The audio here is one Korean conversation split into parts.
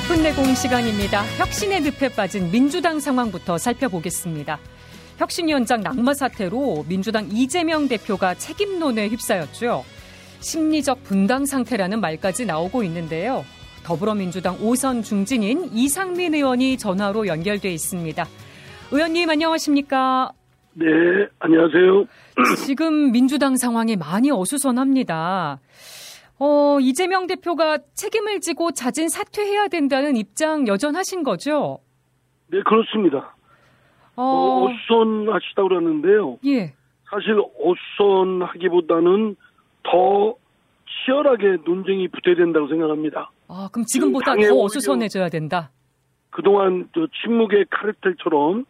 깊은 내공 시간입니다. 혁신의 늪에 빠진 민주당 상황부터 살펴보겠습니다. 혁신위원장 낙마 사태로 민주당 이재명 대표가 책임론에 휩싸였죠. 심리적 분당 상태라는 말까지 나오고 있는데요. 더불어민주당 오선 중진인 이상민 의원이 전화로 연결돼 있습니다. 의원님 안녕하십니까? 네, 안녕하세요. 지금 민주당 상황이 많이 어수선합니다. 어, 이재명 대표가 책임을 지고 자진 사퇴해야 된다는 입장 여전하신 거죠? 네, 그렇습니다. 어, 어 어수선하시다고 그러는데요. 예. 사실 어수선하기보다는 더 치열하게 논쟁이 붙어야 된다고 생각합니다. 아, 그럼 지금보다 더 어수선해져야 된다? 그동안 저 침묵의 카르텔처럼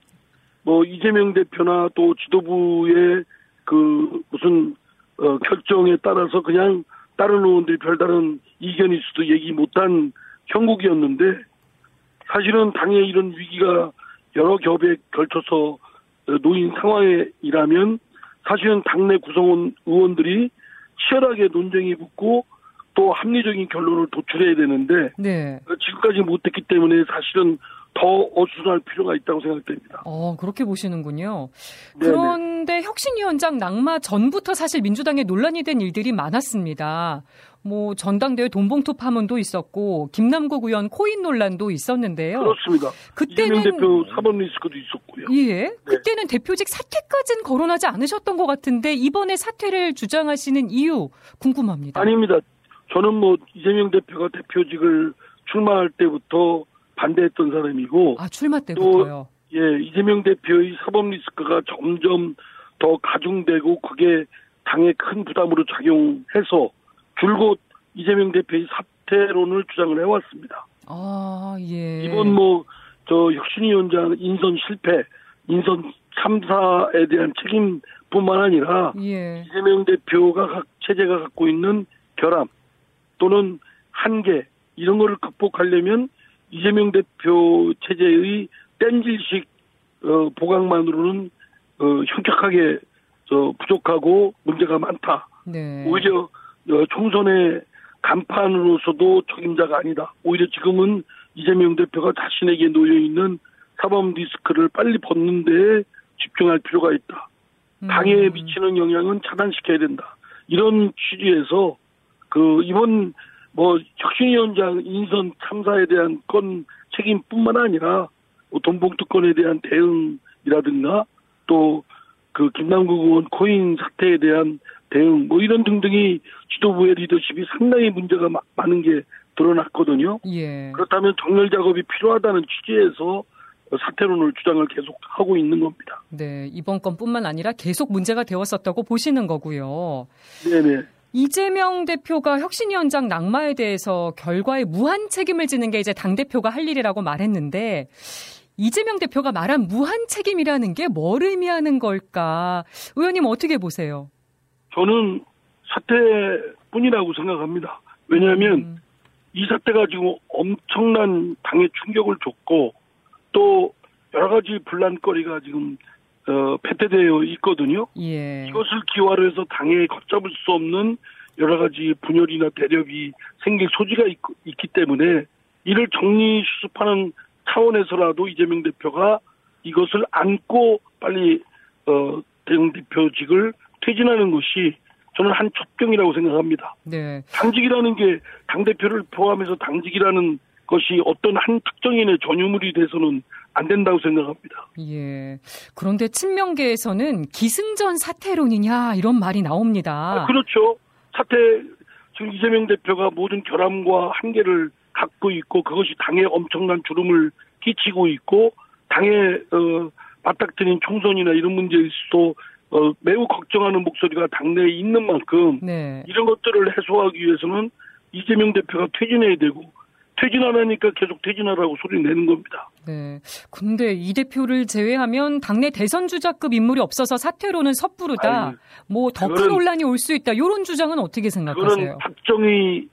뭐 이재명 대표나 또 지도부의 그 무슨 어, 결정에 따라서 그냥 다른 의원들이 별다른 이견이 있어도 얘기 못한 형국이었는데 사실은 당에 이런 위기가 여러 겹에 걸쳐서 놓인 상황이라면 사실은 당내 구성원 의원들이 치열하게 논쟁이 붙고 또 합리적인 결론을 도출해야 되는데 네. 지금까지 못했기 때문에 사실은 더 어수선할 필요가 있다고 생각됩니다. 어, 그렇게 보시는군요. 네네. 그런데 혁신위원장 낙마 전부터 사실 민주당에 논란이 된 일들이 많았습니다. 뭐 전당대회 돈봉투 파문도 있었고 김남국 의원 코인 논란도 있었는데요. 그렇습니다. 그때는 대표 사법 리스크도 있었고요. 예. 네. 그때는 대표직 사퇴까지는 거론하지 않으셨던 것 같은데 이번에 사퇴를 주장하시는 이유 궁금합니다. 아닙니다. 저는 뭐 이재명 대표가 대표직을 출마할 때부터 반대했던 사람이고 아 출마 때부터요. 또, 예 이재명 대표의 사법 리스크가 점점 더 가중되고 그게 당에 큰 부담으로 작용해서 줄곧 이재명 대표의 사퇴론을 주장을 해왔습니다. 아 예. 이번 뭐 저 혁신위 원장 인선 실패, 인선 참사에 대한 책임뿐만 아니라 예. 이재명 대표가 각 체제가 갖고 있는 결함 또는 한계 이런 거를 극복하려면 이재명 대표 체제의 뗀질식 어, 보강만으로는 어, 현격하게 저 부족하고 문제가 많다. 네. 오히려 어, 총선의 간판으로서도 책임자가 아니다. 오히려 지금은 이재명 대표가 자신에게 놓여 있는 사법 리스크를 빨리 벗는 데 집중할 필요가 있다. 당에 음. 미치는 영향은 차단시켜야 된다. 이런 취지에서 그 이번 뭐 혁신위원장 인선 참사에 대한 건 책임뿐만 아니라 뭐 돈봉투권에 대한 대응이라든가 또 그 김남국 의원 코인 사태에 대한 대응 뭐 이런 등등이 지도부의 리더십이 상당히 문제가 많은 게 드러났거든요. 예. 그렇다면 정렬 작업이 필요하다는 취지에서 사퇴론을 주장을 계속 하고 있는 겁니다. 네, 이번 건뿐만 아니라 계속 문제가 되었었다고 보시는 거고요. 네네. 이재명 대표가 혁신위원장 낙마에 대해서 결과에 무한 책임을 지는 게 이제 당대표가 할 일이라고 말했는데 이재명 대표가 말한 무한 책임이라는 게 뭘 의미하는 걸까? 의원님 어떻게 보세요? 저는 사태뿐이라고 생각합니다. 왜냐하면 음. 이 사태가 지금 엄청난 당에 충격을 줬고 또 여러 가지 분란거리가 지금 어, 패퇴되어 있거든요. 예. 이것을 기화로 해서 당에 걷잡을 수 없는 여러 가지 분열이나 대립이 생길 소지가 있, 있기 때문에 이를 정리 수습하는 차원에서라도 이재명 대표가 이것을 안고 빨리 어, 당 대표직을 퇴진하는 것이 저는 한 첩경이라고 생각합니다. 네. 당직이라는 게 당 대표를 포함해서 당직이라는 것이 어떤 한 특정인의 전유물이 돼서는 안 된다고 생각합니다. 예. 그런데 친명계에서는 기승전 사퇴론이냐 이런 말이 나옵니다. 아, 그렇죠. 사퇴 지금 이재명 대표가 모든 결함과 한계를 갖고 있고 그것이 당에 엄청난 주름을 끼치고 있고 당에 어, 맞닥뜨린 총선이나 이런 문제에서도 어, 매우 걱정하는 목소리가 당내에 있는 만큼 네. 이런 것들을 해소하기 위해서는 이재명 대표가 퇴진해야 되고 퇴진 안 하니까 계속 퇴진하라고 소리 내는 겁니다. 네. 근데 이 대표를 제외하면 당내 대선 주자급 인물이 없어서 사퇴로는 섣부르다. 뭐 더큰 논란이 올 수 있다. 이런 주장은 어떻게 생각하세요? 그거는 박정희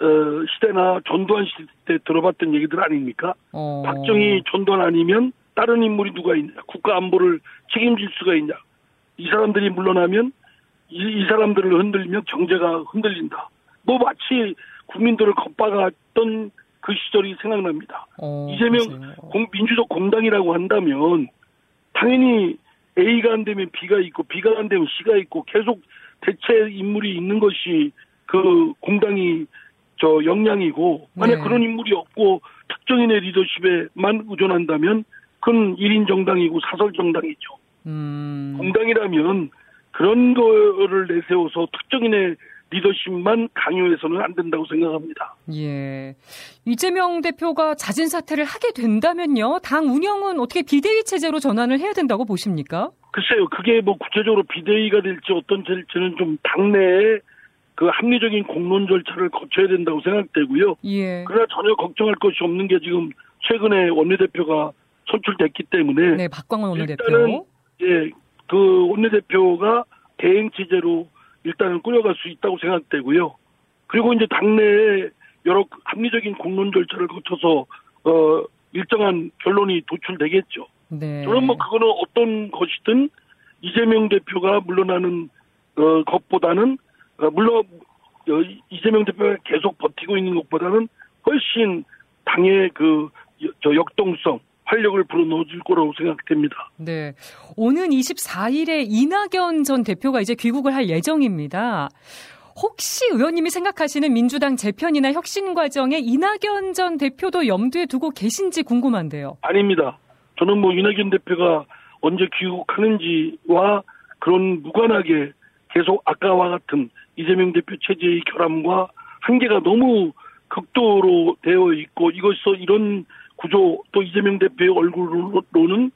어, 시대나 전두환 시대 때 들어봤던 얘기들 아닙니까? 어... 박정희 전두환 아니면 다른 인물이 누가 있냐? 국가 안보를 책임질 수가 있냐? 이 사람들이 물러나면 이, 이 사람들을 흔들면 경제가 흔들린다. 뭐 마치 국민들을 겁박았던 그 시절이 생각납니다. 어, 이재명 공, 민주적 공당이라고 한다면 당연히 A가 안 되면 B가 있고 B가 안 되면 C가 있고 계속 대체 인물이 있는 것이 그 공당이 저 역량이고 만약 네. 그런 인물이 없고 특정인의 리더십에만 의존한다면 그건 1인 정당이고 사설 정당이죠. 음. 공당이라면 그런 거를 내세워서 특정인의 리더십만 강요해서는 안 된다고 생각합니다. 예. 이재명 대표가 잦은 사퇴를 하게 된다면요. 당 운영은 어떻게 비대위 체제로 전환을 해야 된다고 보십니까? 글쎄요. 그게 뭐 구체적으로 비대위가 될지 어떤 될지는 좀 당내에 그 합리적인 공론 절차를 거쳐야 된다고 생각되고요. 예. 그러나 전혀 걱정할 것이 없는 게 지금 최근에 원내대표가 선출됐기 때문에 네, 박광원 원내대표. 예, 그 원내대표가 대행 체제로 일단은 꾸려갈 수 있다고 생각되고요. 그리고 이제 당내에 여러 합리적인 공론 절차를 거쳐서 어 일정한 결론이 도출되겠죠. 네. 저는 뭐 그거는 어떤 것이든 이재명 대표가 물러나는 어 것보다는 어, 물론 어, 이재명 대표가 계속 버티고 있는 것보다는 훨씬 당의 그 저 역동성 활력을 불어넣어줄 거라고 생각됩니다. 네. 오는 24일에 이낙연 전 대표가 이제 귀국을 할 예정입니다. 혹시 의원님이 생각하시는 민주당 재편이나 혁신 과정에 이낙연 전 대표도 염두에 두고 계신지 궁금한데요. 아닙니다. 저는 뭐 이낙연 대표가 언제 귀국하는지와 그런 무관하게 계속 아까와 같은 이재명 대표 체제의 결함과 한계가 너무 극도로 되어 있고 이것서 이런 구조 또 이재명 대표의 얼굴로는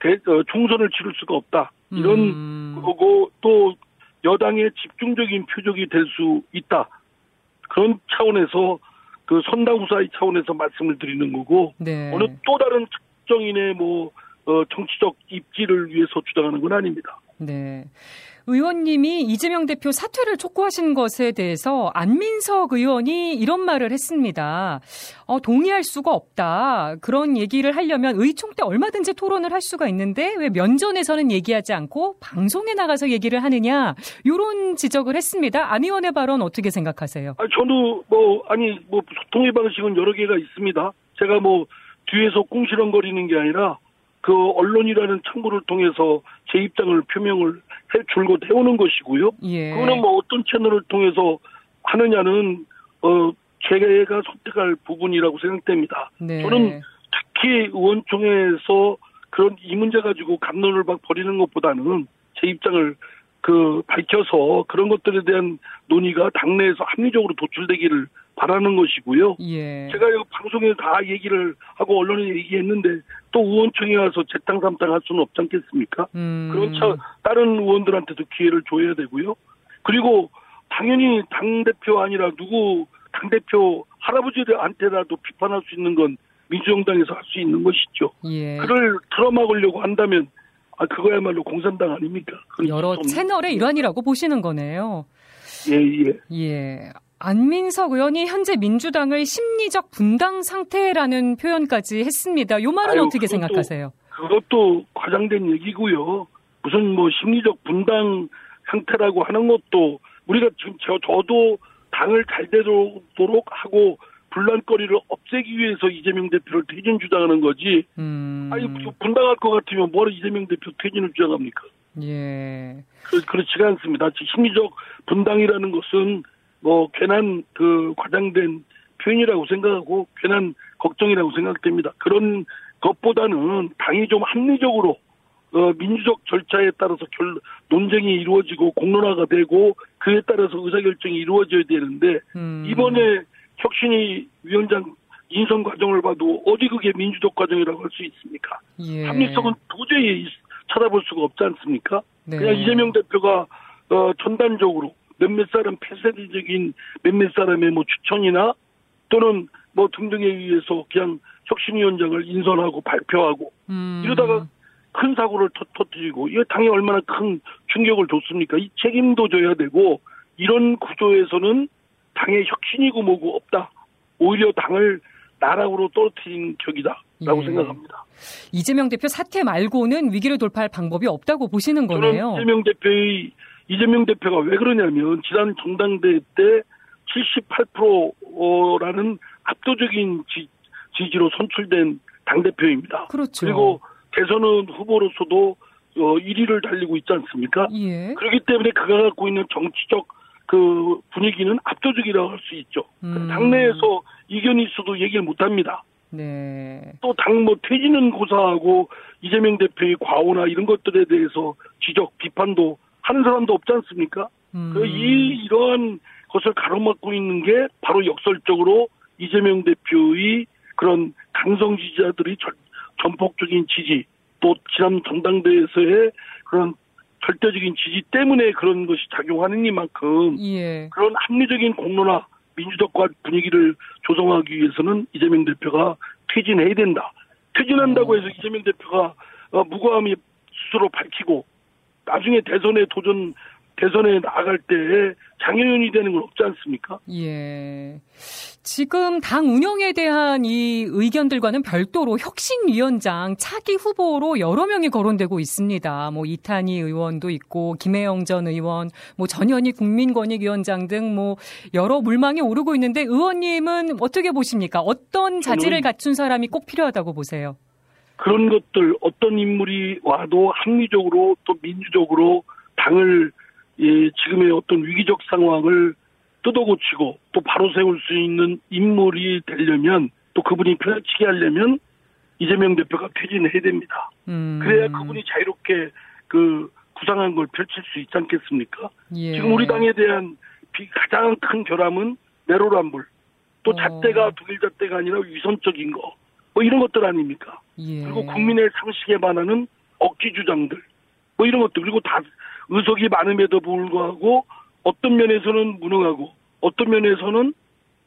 대, 어, 총선을 치를 수가 없다. 이런 음. 거고 또 여당의 집중적인 표적이 될 수 있다. 그런 차원에서 그 선당후사의 차원에서 말씀을 드리는 거고 네. 어느 또 다른 특정인의 뭐 어, 정치적 입지를 위해서 주장하는 건 아닙니다. 네. 의원님이 이재명 대표 사퇴를 촉구하신 것에 대해서 안민석 의원이 이런 말을 했습니다. 어, 동의할 수가 없다. 그런 얘기를 하려면 의총 때 얼마든지 토론을 할 수가 있는데 왜 면전에서는 얘기하지 않고 방송에 나가서 얘기를 하느냐. 이런 지적을 했습니다. 안 의원의 발언 어떻게 생각하세요? 아, 저도 뭐 아니 뭐 소통의 방식은 여러 개가 있습니다. 제가 뭐 뒤에서 꿍시렁거리는 게 아니라 그 언론이라는 창구를 통해서 제 입장을 표명을 해 줄곧 해오는 것이고요. 예. 그거는 뭐 어떤 채널을 통해서 하느냐는 어 제가 선택할 부분이라고 생각됩니다. 네. 저는 특히 의원총회에서 그런 이 문제 가지고 감론을 막 벌이는 것보다는 제 입장을 그 밝혀서 그런 것들에 대한 논의가 당내에서 합리적으로 도출되기를 바라는 것이고요. 예. 제가 이 방송에 다 얘기를 하고 언론에 얘기했는데 또 의원총회 와서 재탕 삼탕 할 수는 없지 않겠습니까? 음. 그런 차 다른 의원들한테도 기회를 줘야 되고요. 그리고 당연히 당 대표 아니라 누구 당 대표 할아버지들한테라도 비판할 수 있는 건 민주정당에서 할 수 있는 것이죠. 예. 그를 틀어막으려고 한다면 아 그거야말로 공산당 아닙니까? 여러 채널의 일환이라고 보시는 거네요. 예 예. 예. 안민석 의원이 현재 민주당을 심리적 분당 상태라는 표현까지 했습니다. 요 말은 아유, 어떻게 그것도, 생각하세요? 그것도 과장된 얘기고요. 무슨 뭐 심리적 분당 상태라고 하는 것도 우리가 지금 저, 저도 당을 잘 되도록 하고 분란거리를 없애기 위해서 이재명 대표를 퇴진 주장하는 거지. 음. 아니 분당할 것 같으면 뭐로 이재명 대표 퇴진을 주장합니까? 예. 그, 그렇지가 않습니다. 심리적 분당이라는 것은 뭐 괜한 그 과장된 표현이라고 생각하고 괜한 걱정이라고 생각됩니다. 그런 것보다는 당이 좀 합리적으로 어, 민주적 절차에 따라서 결, 논쟁이 이루어지고 공론화가 되고 그에 따라서 의사결정이 이루어져야 되는데 음. 이번에 혁신이 위원장 인선 과정을 봐도 어디 그게 민주적 과정이라고 할 수 있습니까? 예. 합리성은 도저히 찾아볼 수가 없지 않습니까? 네. 그냥 이재명 대표가 어, 전단적으로 몇몇 사람 폐쇄적인 몇몇 사람의 뭐 추천이나 또는 뭐 등등에 의해서 그냥 혁신위원장을 인선하고 발표하고 음. 이러다가 큰 사고를 터, 터뜨리고 이게 당에 얼마나 큰 충격을 줬습니까? 이 책임도 져야 되고 이런 구조에서는 당의 혁신이고 뭐고 없다. 오히려 당을 나락으로 떨어뜨린 격이다라고 예. 생각합니다. 이재명 대표 사퇴 말고는 위기를 돌파할 방법이 없다고 보시는 거네요. 이재명 대표의 이재명 대표가 왜 그러냐면 지난 정당대 때 78%라는 압도적인 지, 지지로 선출된 당대표입니다. 그렇죠. 그리고 대선은 후보로서도 어, 1위를 달리고 있지 않습니까? 예. 그렇기 때문에 그가 갖고 있는 정치적 그 분위기는 압도적이라고 할 수 있죠. 음. 당내에서 이견이 있어도 얘기를 못 합니다. 네. 또 당 뭐 퇴진은 고사하고 이재명 대표의 과오나 이런 것들에 대해서 지적, 비판도 하는 사람도 없지 않습니까? 음. 그 이, 이러한 것을 가로막고 있는 게 바로 역설적으로 이재명 대표의 그런 강성 지지자들의 전, 전폭적인 지지, 또 지난 전당대회에서의 그런 절대적인 지지 때문에 그런 것이 작용하는 이만큼 예. 그런 합리적인 공론화 민주적과 분위기를 조성하기 위해서는 이재명 대표가 퇴진해야 된다. 퇴진한다고 해서 이재명 대표가 어, 무고함이 스스로 밝히고 나중에 대선에 도전 대선에 나아갈 때 장애인이 되는 건 없지 않습니까? 예. 지금 당 운영에 대한 이 의견들과는 별도로 혁신위원장 차기 후보로 여러 명이 거론되고 있습니다. 뭐 이탄희 의원도 있고 김혜영 전 의원, 뭐 전현희 국민권익위원장 등 뭐 여러 물망이 오르고 있는데 의원님은 어떻게 보십니까? 어떤 자질을 갖춘 사람이 꼭 필요하다고 보세요? 그런 것들 어떤 인물이 와도 합리적으로 또 민주적으로 당을 예, 지금의 어떤 위기적 상황을 뜯어고치고 또 바로 세울 수 있는 인물이 되려면 또 그분이 편치게 하려면 이재명 대표가 퇴진해야 됩니다. 음. 그래야 그분이 자유롭게 그 구상한 걸 펼칠 수 있지 않겠습니까? 예. 지금 우리 당에 대한 비- 가장 큰 결함은 내로남불, 또 어. 잣대가 독일 잣대가 아니라 위선적인 거, 뭐 이런 것들 아닙니까? 예. 그리고 국민의 상식에 반하는 억지 주장들, 뭐 이런 것들 그리고 다 의석이 많음에도 불구하고 어떤 면에서는 무능하고 어떤 면에서는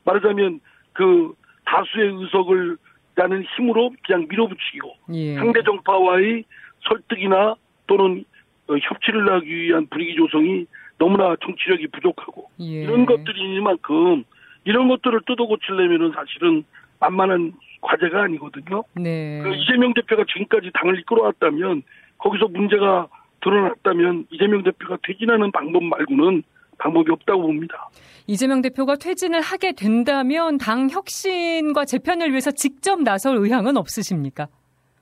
말하자면 그 다수의 의석을 라는 힘으로 그냥 밀어붙이고 예. 상대 정파와의 설득이나 또는 어, 협치를 하기 위한 분위기 조성이 너무나 정치력이 부족하고 예. 이런 것들이니만큼 이런 것들을 뜯어 고치려면은 사실은 만만한 과제가 아니거든요. 네. 그 이재명 대표가 지금까지 당을 이끌어왔다면 거기서 문제가 드러났다면 이재명 대표가 퇴진하는 방법 말고는 방법이 없다고 봅니다. 이재명 대표가 퇴진을 하게 된다면 당 혁신과 재편을 위해서 직접 나설 의향은 없으십니까?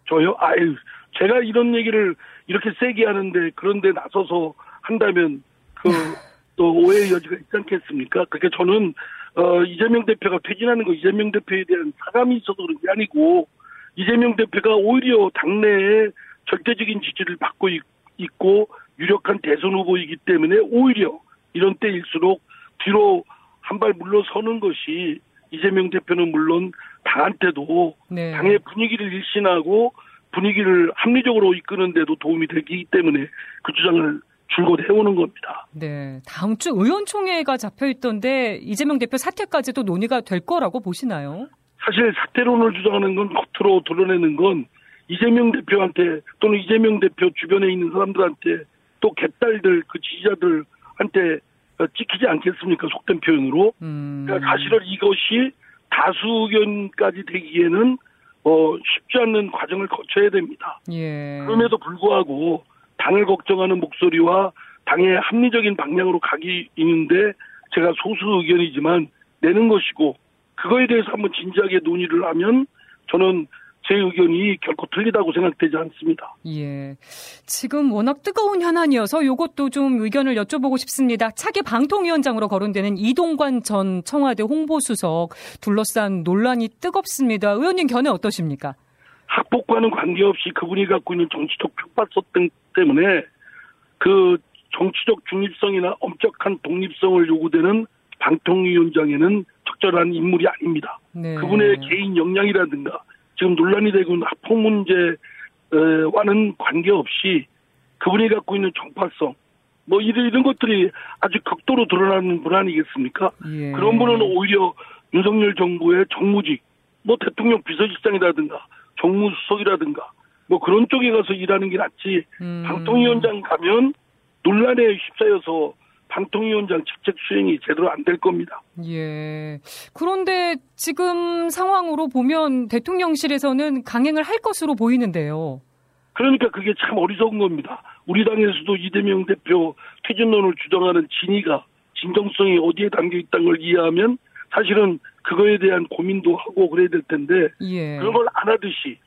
저요? 아유, 제가 이런 얘기를 이렇게 세게 하는데 그런데 나서서 한다면 그 또 오해의 여지가 있지 않겠습니까? 그렇게 저는 어, 이재명 대표가 퇴진하는 거 이재명 대표에 대한 사감이 있어서 그런 게 아니고 이재명 대표가 오히려 당내에 절대적인 지지를 받고 있, 있고 유력한 대선 후보이기 때문에 오히려 이런 때일수록 뒤로 한 발 물러서는 것이 이재명 대표는 물론 당한테도 네. 당의 분위기를 일신하고 분위기를 합리적으로 이끄는 데도 도움이 되기 때문에 그 주장을 줄곧 해오는 겁니다. 네. 다음 주 의원총회가 잡혀 있던데 이재명 대표 사퇴까지도 논의가 될 거라고 보시나요? 사실 사퇴론을 주장하는 건 겉으로 드러내는 건 이재명 대표한테 또는 이재명 대표 주변에 있는 사람들한테 또 개딸들 그 지지자들한테 어, 찍히지 않겠습니까? 속된 표현으로. 음. 그러니까 사실은 이것이 다수 의견까지 되기에는 어, 쉽지 않는 과정을 거쳐야 됩니다. 예. 그럼에도 불구하고 당을 걱정하는 목소리와 당의 합리적인 방향으로 가기 있는데 제가 소수 의견이지만 내는 것이고 그거에 대해서 한번 진지하게 논의를 하면 저는 제 의견이 결코 틀리다고 생각되지 않습니다. 예. 지금 워낙 뜨거운 현안이어서 요것도 좀 의견을 여쭤보고 싶습니다. 차기 방통위원장으로 거론되는 이동관 전 청와대 홍보수석 둘러싼 논란이 뜨겁습니다. 의원님 견해 어떠십니까? 학폭과는 관계없이 그분이 갖고 있는 정치적 표파성 때문에 그 정치적 중립성이나 엄격한 독립성을 요구되는 방통위원장에는 적절한 인물이 아닙니다. 네. 그분의 개인 역량이라든가 지금 논란이 되고 있는 학폭 문제와는 관계없이 그분이 갖고 있는 정파성 뭐 이런 이런 것들이 아주 극도로 드러나는 분 아니겠습니까? 예. 그런 분은 오히려 윤석열 정부의 정무직 뭐 대통령 비서실장이라든가 정무수석이라든가 뭐 그런 쪽에 가서 일하는 게 낫지 음. 방통위원장 가면 논란에 휩싸여서 방통위원장 직책 수행이 제대로 안 될 겁니다. 예. 그런데 지금 상황으로 보면 대통령실에서는 강행을 할 것으로 보이는데요. 그러니까 그게 참 어리석은 겁니다. 우리 당에서도 이재명 대표 퇴진론을 주장하는 진위가 진정성이 어디에 담겨 있다는 걸 이해하면 사실은 그거에 대한 고민도 하고 그래야 될 텐데 예. 그런 걸 안 하듯이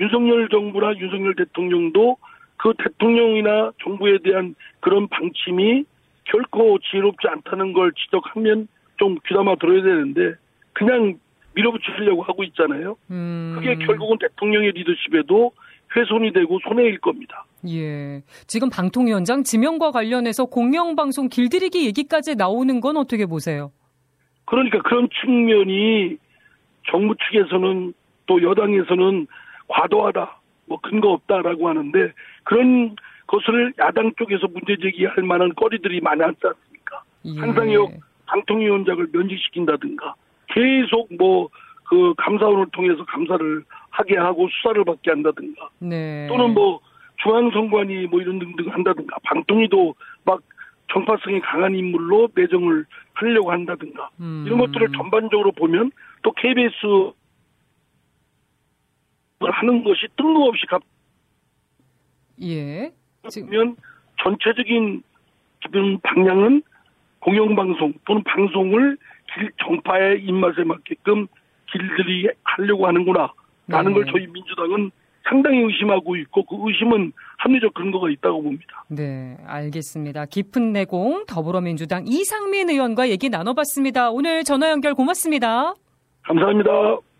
윤석열 정부나 윤석열 대통령도 그 대통령이나 정부에 대한 그런 방침이 결코 지혜롭지 않다는 걸 지적하면 좀 귀담아 들어야 되는데 그냥 밀어붙이려고 하고 있잖아요. 음. 그게 결국은 대통령의 리더십에도 훼손이 되고 손해일 겁니다. 예. 지금 방통위원장 지명과 관련해서 공영방송 길들이기 얘기까지 나오는 건 어떻게 보세요? 그러니까 그런 측면이 정부 측에서는 또 여당에서는 과도하다, 뭐 근거 없다라고 하는데 그런 것을 야당 쪽에서 문제 제기할 만한 거리들이 많았지 않습니까? 예. 한상혁 방통위원장을 면직시킨다든가 계속 뭐 그 감사원을 통해서 감사를 하게 하고 수사를 받게 한다든가 네. 또는 뭐 중앙선관위 뭐 이런 등등 한다든가 방통위도 막 정파성이 강한 인물로 내정을 하려고 한다든가 음. 이런 것들을 전반적으로 보면 또 KBS 하는 것이 뜬금없이 예. 지금 가면 전체적인 기본 방향은 공영방송 또는 방송을 길 정파의 입맛에 맞게끔 길들이 하려고 하는구나 라는 네. 걸 저희 민주당은 상당히 의심하고 있고 그 의심은 합리적 근거가 있다고 봅니다. 네, 알겠습니다. 깊은 내공 더불어민주당 이상민 의원과 얘기 나눠봤습니다. 오늘 전화 연결 고맙습니다. 감사합니다.